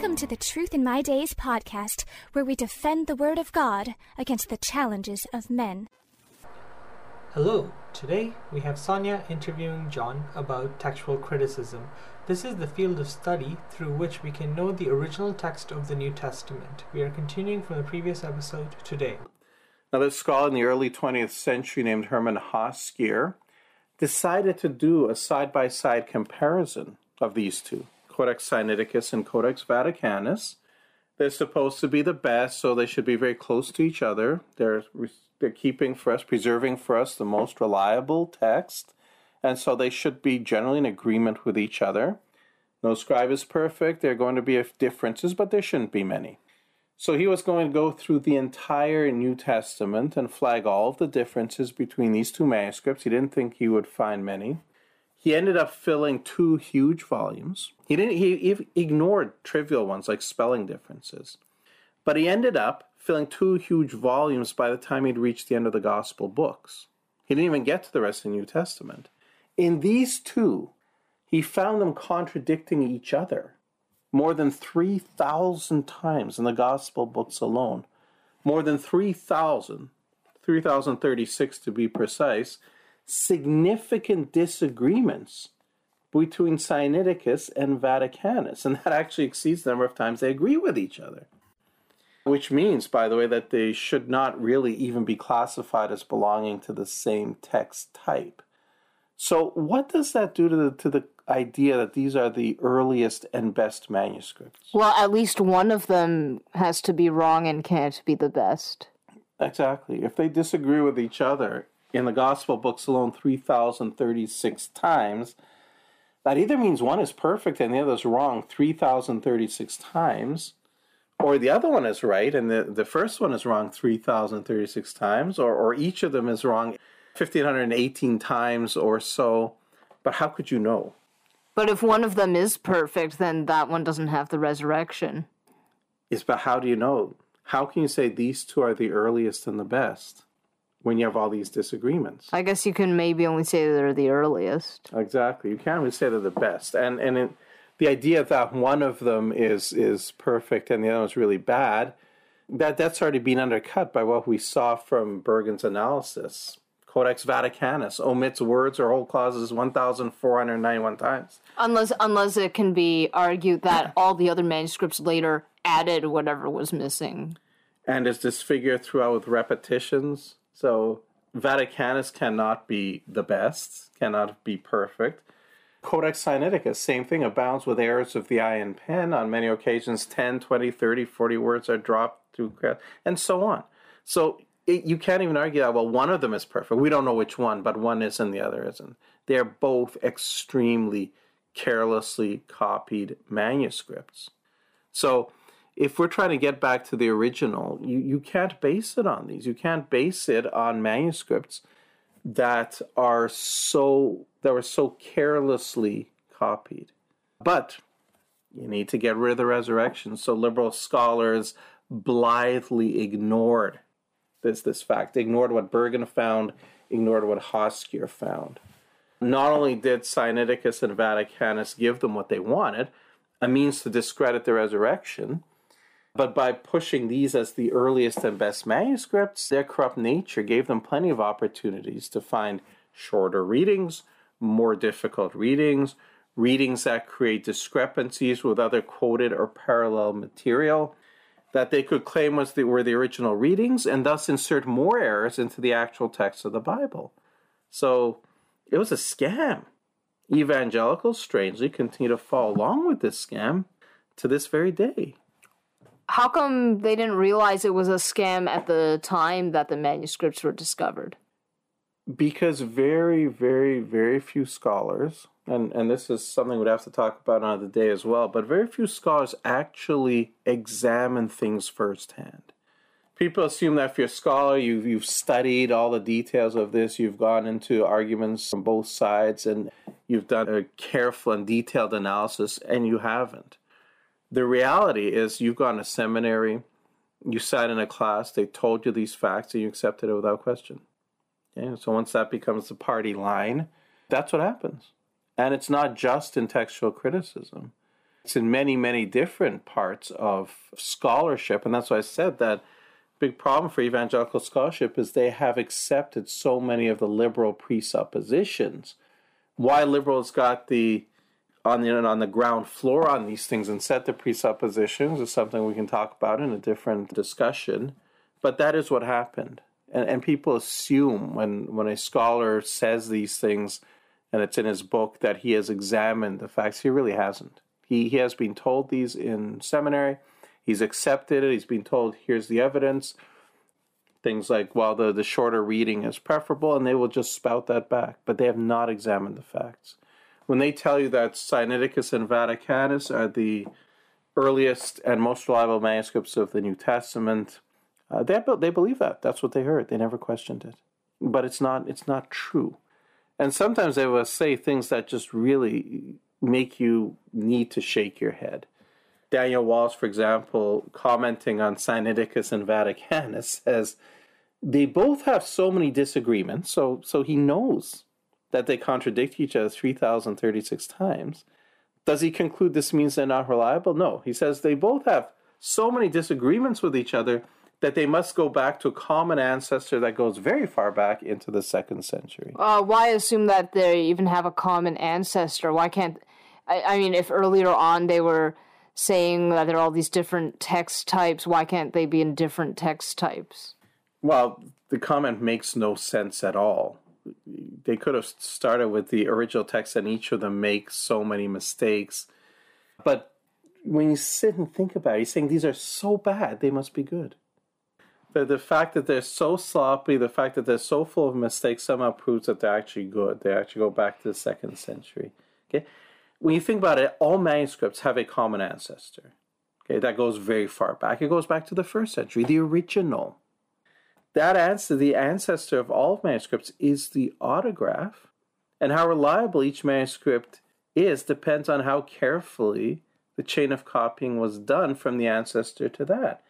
Welcome to the Truth in My Days podcast, where we defend the Word of God against the challenges of men. Hello, today we have Sonia interviewing John about textual criticism. This is the field of study through which we can know the original text of the New Testament. We are continuing from the previous episode today. Now, this scholar in the early 20th century named Hermann Hoskier decided to do a side by side comparison of these two. Codex Sinaiticus and Codex Vaticanus. They're supposed to be the best, so they should be very close to each other. They're they're keeping for us, preserving for us the most reliable text, and so they should be generally in agreement with each other. No scribe is perfect. There are going to be differences, but there shouldn't be many. So he was going to go through the entire New Testament and flag all of the differences between these two manuscripts. He didn't think he would find many. He ended up filling two huge volumes. He didn't. He, ignored trivial ones like spelling differences, but he ended up filling two huge volumes by the time he'd reached the end of the Gospel books. He didn't even get to the rest of the New Testament. In these two, he found them contradicting each other more than 3,000 times in the Gospel books alone. More than 3,000, 3,036 to be precise, significant disagreements between Sinaiticus and Vaticanus, and that actually exceeds the number of times they agree with each other. Which means, by the way, that they should not really even be classified as belonging to the same text type. So, what does that do to the, to the idea that these are the earliest and best manuscripts? Well, at least one of them has to be wrong and can't be the best. Exactly. If they disagree with each other, in the gospel books alone 3036 times. That either means one is perfect and the other is wrong 3036 times or the other one is right and the, the first one is wrong 3036 times or, or each of them is wrong 1518 times or so. But how could you know? But if one of them is perfect then that one doesn't have the resurrection. Is but how do you know? How can you say these two are the earliest and the best when you have all these disagreements. I guess you can maybe only say they're the earliest. Exactly. You can't really say they're the best. And and it, the idea that one of them is is perfect and the other is really bad, that that's already been undercut by what we saw from Burgon's analysis. Codex Vaticanus omits words or whole clauses 1,491 times. Unless, unless it can be argued that all the other manuscripts later added whatever was missing. And is disfigured throughout with repetitions so Vaticanus cannot be the best, cannot be perfect. Codex Sinaiticus, same thing, abounds with errors of the eye and pen. On many occasions, 10, 20, 30, 40 words are dropped through, and so on. So it, you can't even argue that, well, one of them is perfect. We don't know which one, but one is and the other isn't. They're both extremely carelessly copied manuscripts. So if we're trying to get back to the original, you, you can't base it on these. You can't base it on manuscripts that are so that were so carelessly copied. But you need to get rid of the resurrection. So liberal scholars blithely ignored this this fact, ignored what Burgon found, ignored what Hoskier found. Not only did Sinaiticus and Vaticanus give them what they wanted, a means to discredit the resurrection, but by pushing these as the earliest and best manuscripts, their corrupt nature gave them plenty of opportunities to find shorter readings, more difficult readings, readings that create discrepancies with other quoted or parallel material that they could claim was the, were the original readings and thus insert more errors into the actual text of the Bible. So it was a scam. Evangelicals, strangely, continue to follow along with this scam to this very day how come they didn't realize it was a scam at the time that the manuscripts were discovered? Because very, very, very few scholars, and, and this is something we'd have to talk about another day as well, but very few scholars actually examine things firsthand. People assume that if you're a scholar, you've, you've studied all the details of this, you've gone into arguments from both sides, and you've done a careful and detailed analysis, and you haven't. The reality is, you've gone to seminary, you sat in a class, they told you these facts, and you accepted it without question. Okay? So once that becomes the party line, that's what happens. And it's not just in textual criticism. It's in many, many different parts of scholarship. And that's why I said that big problem for evangelical scholarship is they have accepted so many of the liberal presuppositions. Why liberals got the on the on the ground floor on these things and set the presuppositions is something we can talk about in a different discussion. But that is what happened. And and people assume when when a scholar says these things and it's in his book that he has examined the facts. He really hasn't. He he has been told these in seminary He's accepted it. He's been told, here's the evidence. Things like, well, the, the shorter reading is preferable, and they will just spout that back. But they have not examined the facts. When they tell you that Sinaiticus and Vaticanus are the earliest and most reliable manuscripts of the New Testament, uh, they, they believe that. That's what they heard. They never questioned it. But it's not, it's not true. And sometimes they will say things that just really make you need to shake your head. Daniel Wallace, for example, commenting on Sinaiticus and Vaticanus, says they both have so many disagreements. So, so he knows that they contradict each other 3,036 times. Does he conclude this means they're not reliable? No. He says they both have so many disagreements with each other that they must go back to a common ancestor that goes very far back into the second century. Uh, why assume that they even have a common ancestor? Why can't I, I mean, if earlier on they were saying that there are all these different text types. Why can't they be in different text types? Well, the comment makes no sense at all. They could have started with the original text, and each of them makes so many mistakes. But when you sit and think about it, he's saying these are so bad, they must be good. But the fact that they're so sloppy, the fact that they're so full of mistakes somehow proves that they're actually good. They actually go back to the second century. Okay? when you think about it, all manuscripts have a common ancestor. Okay, that goes very far back. It goes back to the first century, the original. That answer, the ancestor of all manuscripts, is the autograph, and how reliable each manuscript is depends on how carefully the chain of copying was done from the ancestor to that.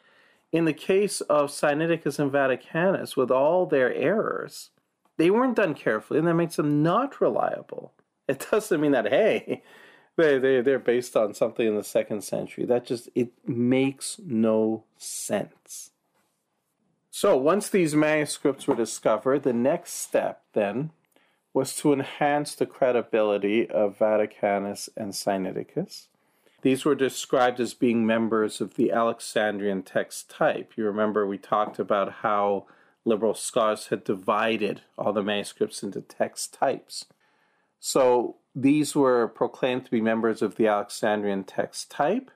In the case of Sinaiticus and Vaticanus, with all their errors, they weren't done carefully, and that makes them not reliable. It doesn't mean that hey, they they they're based on something in the second century. That just it makes no sense. So once these manuscripts were discovered, the next step then was to enhance the credibility of Vaticanus and Sinaiticus. These were described as being members of the Alexandrian text type. You remember we talked about how liberal scholars had divided all the manuscripts into text types. So these were proclaimed to be members of the Alexandrian text type,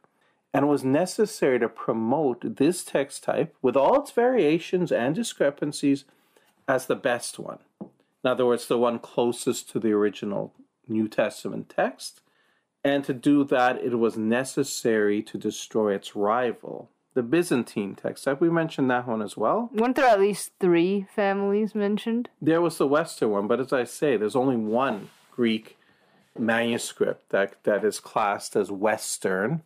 and was necessary to promote this text type with all its variations and discrepancies as the best one. In other words, the one closest to the original New Testament text. And to do that, it was necessary to destroy its rival, the Byzantine text type. We mentioned that one as well. Weren't there at least three families mentioned? There was the Western one, but as I say, there's only one Greek manuscript that, that is classed as Western.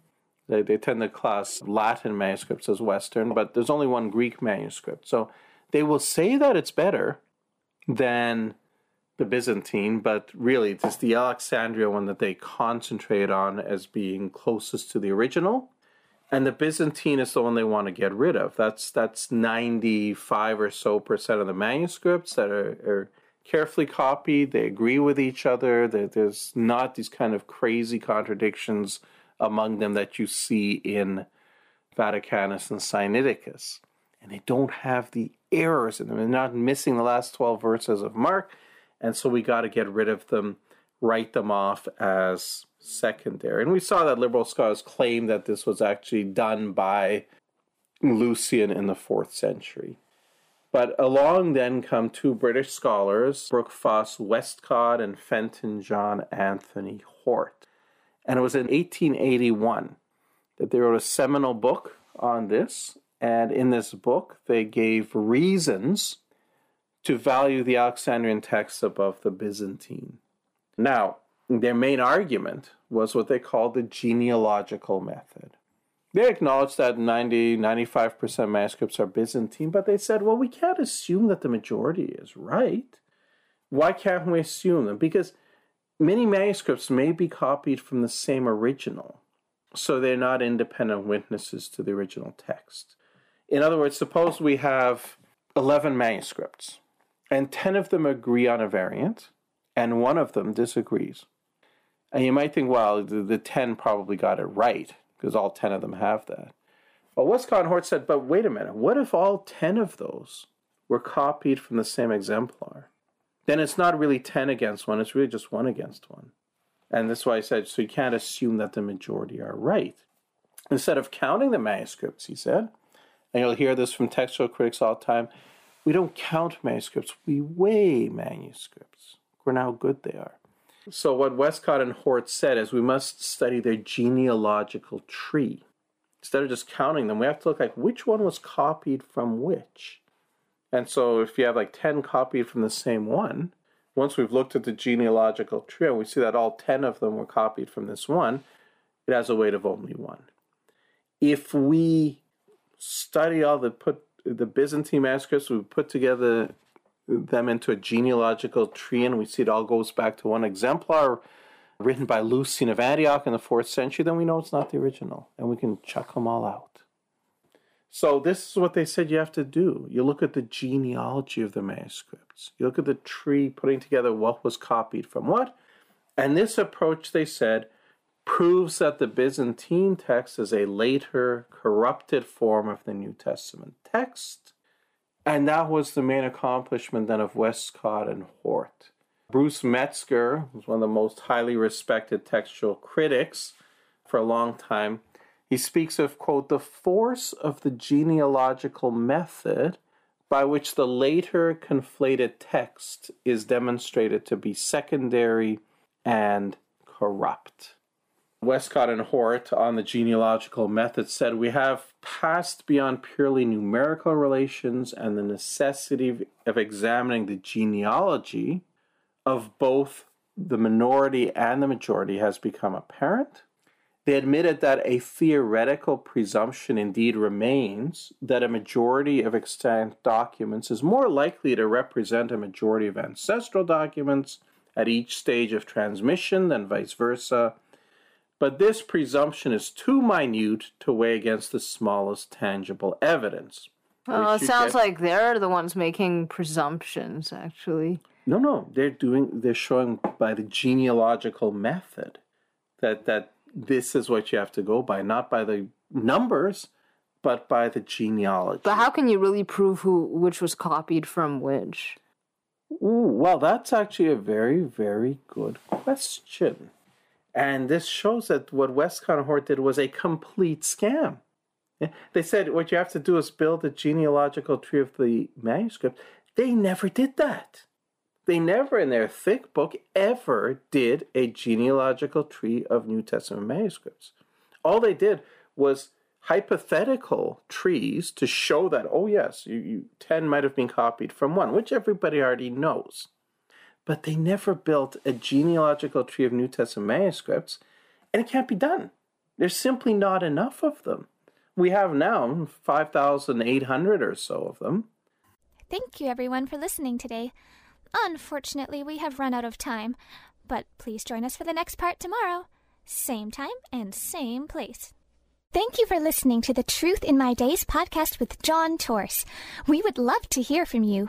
They, they tend to class Latin manuscripts as Western, but there's only one Greek manuscript. So they will say that it's better than the Byzantine, but really it's the Alexandria one that they concentrate on as being closest to the original. And the Byzantine is the one they want to get rid of. That's that's 95 or so percent of the manuscripts that are, are carefully copied. They agree with each other. There's not these kind of crazy contradictions among them that you see in Vaticanus and Sinaiticus. And they don't have the errors in them. They're not missing the last 12 verses of Mark. And so we got to get rid of them, write them off as secondary. And we saw that liberal scholars claim that this was actually done by Lucian in the fourth century. But along then come two British scholars, Brooke Foss Westcott and Fenton John Anthony Hort. And it was in 1881 that they wrote a seminal book on this. And in this book, they gave reasons to value the Alexandrian texts above the Byzantine. Now, their main argument was what they called the genealogical method. They acknowledged that 90 95% manuscripts are Byzantine, but they said, well, we can't assume that the majority is right. Why can't we assume them? Because many manuscripts may be copied from the same original, so they're not independent witnesses to the original text. In other words, suppose we have 11 manuscripts and 10 of them agree on a variant, and one of them disagrees. And you might think, well, the, the 10 probably got it right, because all 10 of them have that. Well, Westcott and Hort said, but wait a minute, what if all 10 of those were copied from the same exemplar? Then it's not really 10 against one, it's really just one against one. And that's why I said, so you can't assume that the majority are right. Instead of counting the manuscripts, he said, and you'll hear this from textual critics all the time, we don't count manuscripts, we weigh manuscripts. We're how good they are. So, what Westcott and Hort said is we must study their genealogical tree. Instead of just counting them, we have to look like which one was copied from which. And so, if you have like 10 copied from the same one, once we've looked at the genealogical tree and we see that all 10 of them were copied from this one, it has a weight of only one. If we study all the put the Byzantine manuscripts, we put together them into a genealogical tree, and we see it all goes back to one exemplar written by Lucian of Antioch in the fourth century, then we know it's not the original, and we can chuck them all out. So this is what they said you have to do. You look at the genealogy of the manuscripts. You look at the tree putting together what was copied from what. And this approach, they said, proves that the Byzantine text is a later, corrupted form of the New Testament text. And that was the main accomplishment then of Westcott and Hort. Bruce Metzger was one of the most highly respected textual critics for a long time. He speaks of, quote, the force of the genealogical method by which the later conflated text is demonstrated to be secondary and corrupt. Westcott and Hort on the genealogical method said we have passed beyond purely numerical relations and the necessity of examining the genealogy of both the minority and the majority has become apparent. They admitted that a theoretical presumption indeed remains that a majority of extant documents is more likely to represent a majority of ancestral documents at each stage of transmission than vice versa but this presumption is too minute to weigh against the smallest tangible evidence. Well, it sounds get... like they're the ones making presumptions, actually. No, no, they're doing. They're showing by the genealogical method that that this is what you have to go by, not by the numbers, but by the genealogy. But how can you really prove who which was copied from which? Ooh, well, that's actually a very, very good question. And this shows that what Westcott and Hort did was a complete scam. They said what you have to do is build a genealogical tree of the manuscript. They never did that. They never, in their thick book, ever did a genealogical tree of New Testament manuscripts. All they did was hypothetical trees to show that, oh, yes, you, you, 10 might have been copied from one, which everybody already knows but they never built a genealogical tree of New Testament manuscripts, and it can't be done. There's simply not enough of them. We have now 5,800 or so of them. Thank you, everyone, for listening today. Unfortunately, we have run out of time, but please join us for the next part tomorrow. Same time and same place. Thank you for listening to the Truth in My Days podcast with John Torse. We would love to hear from you.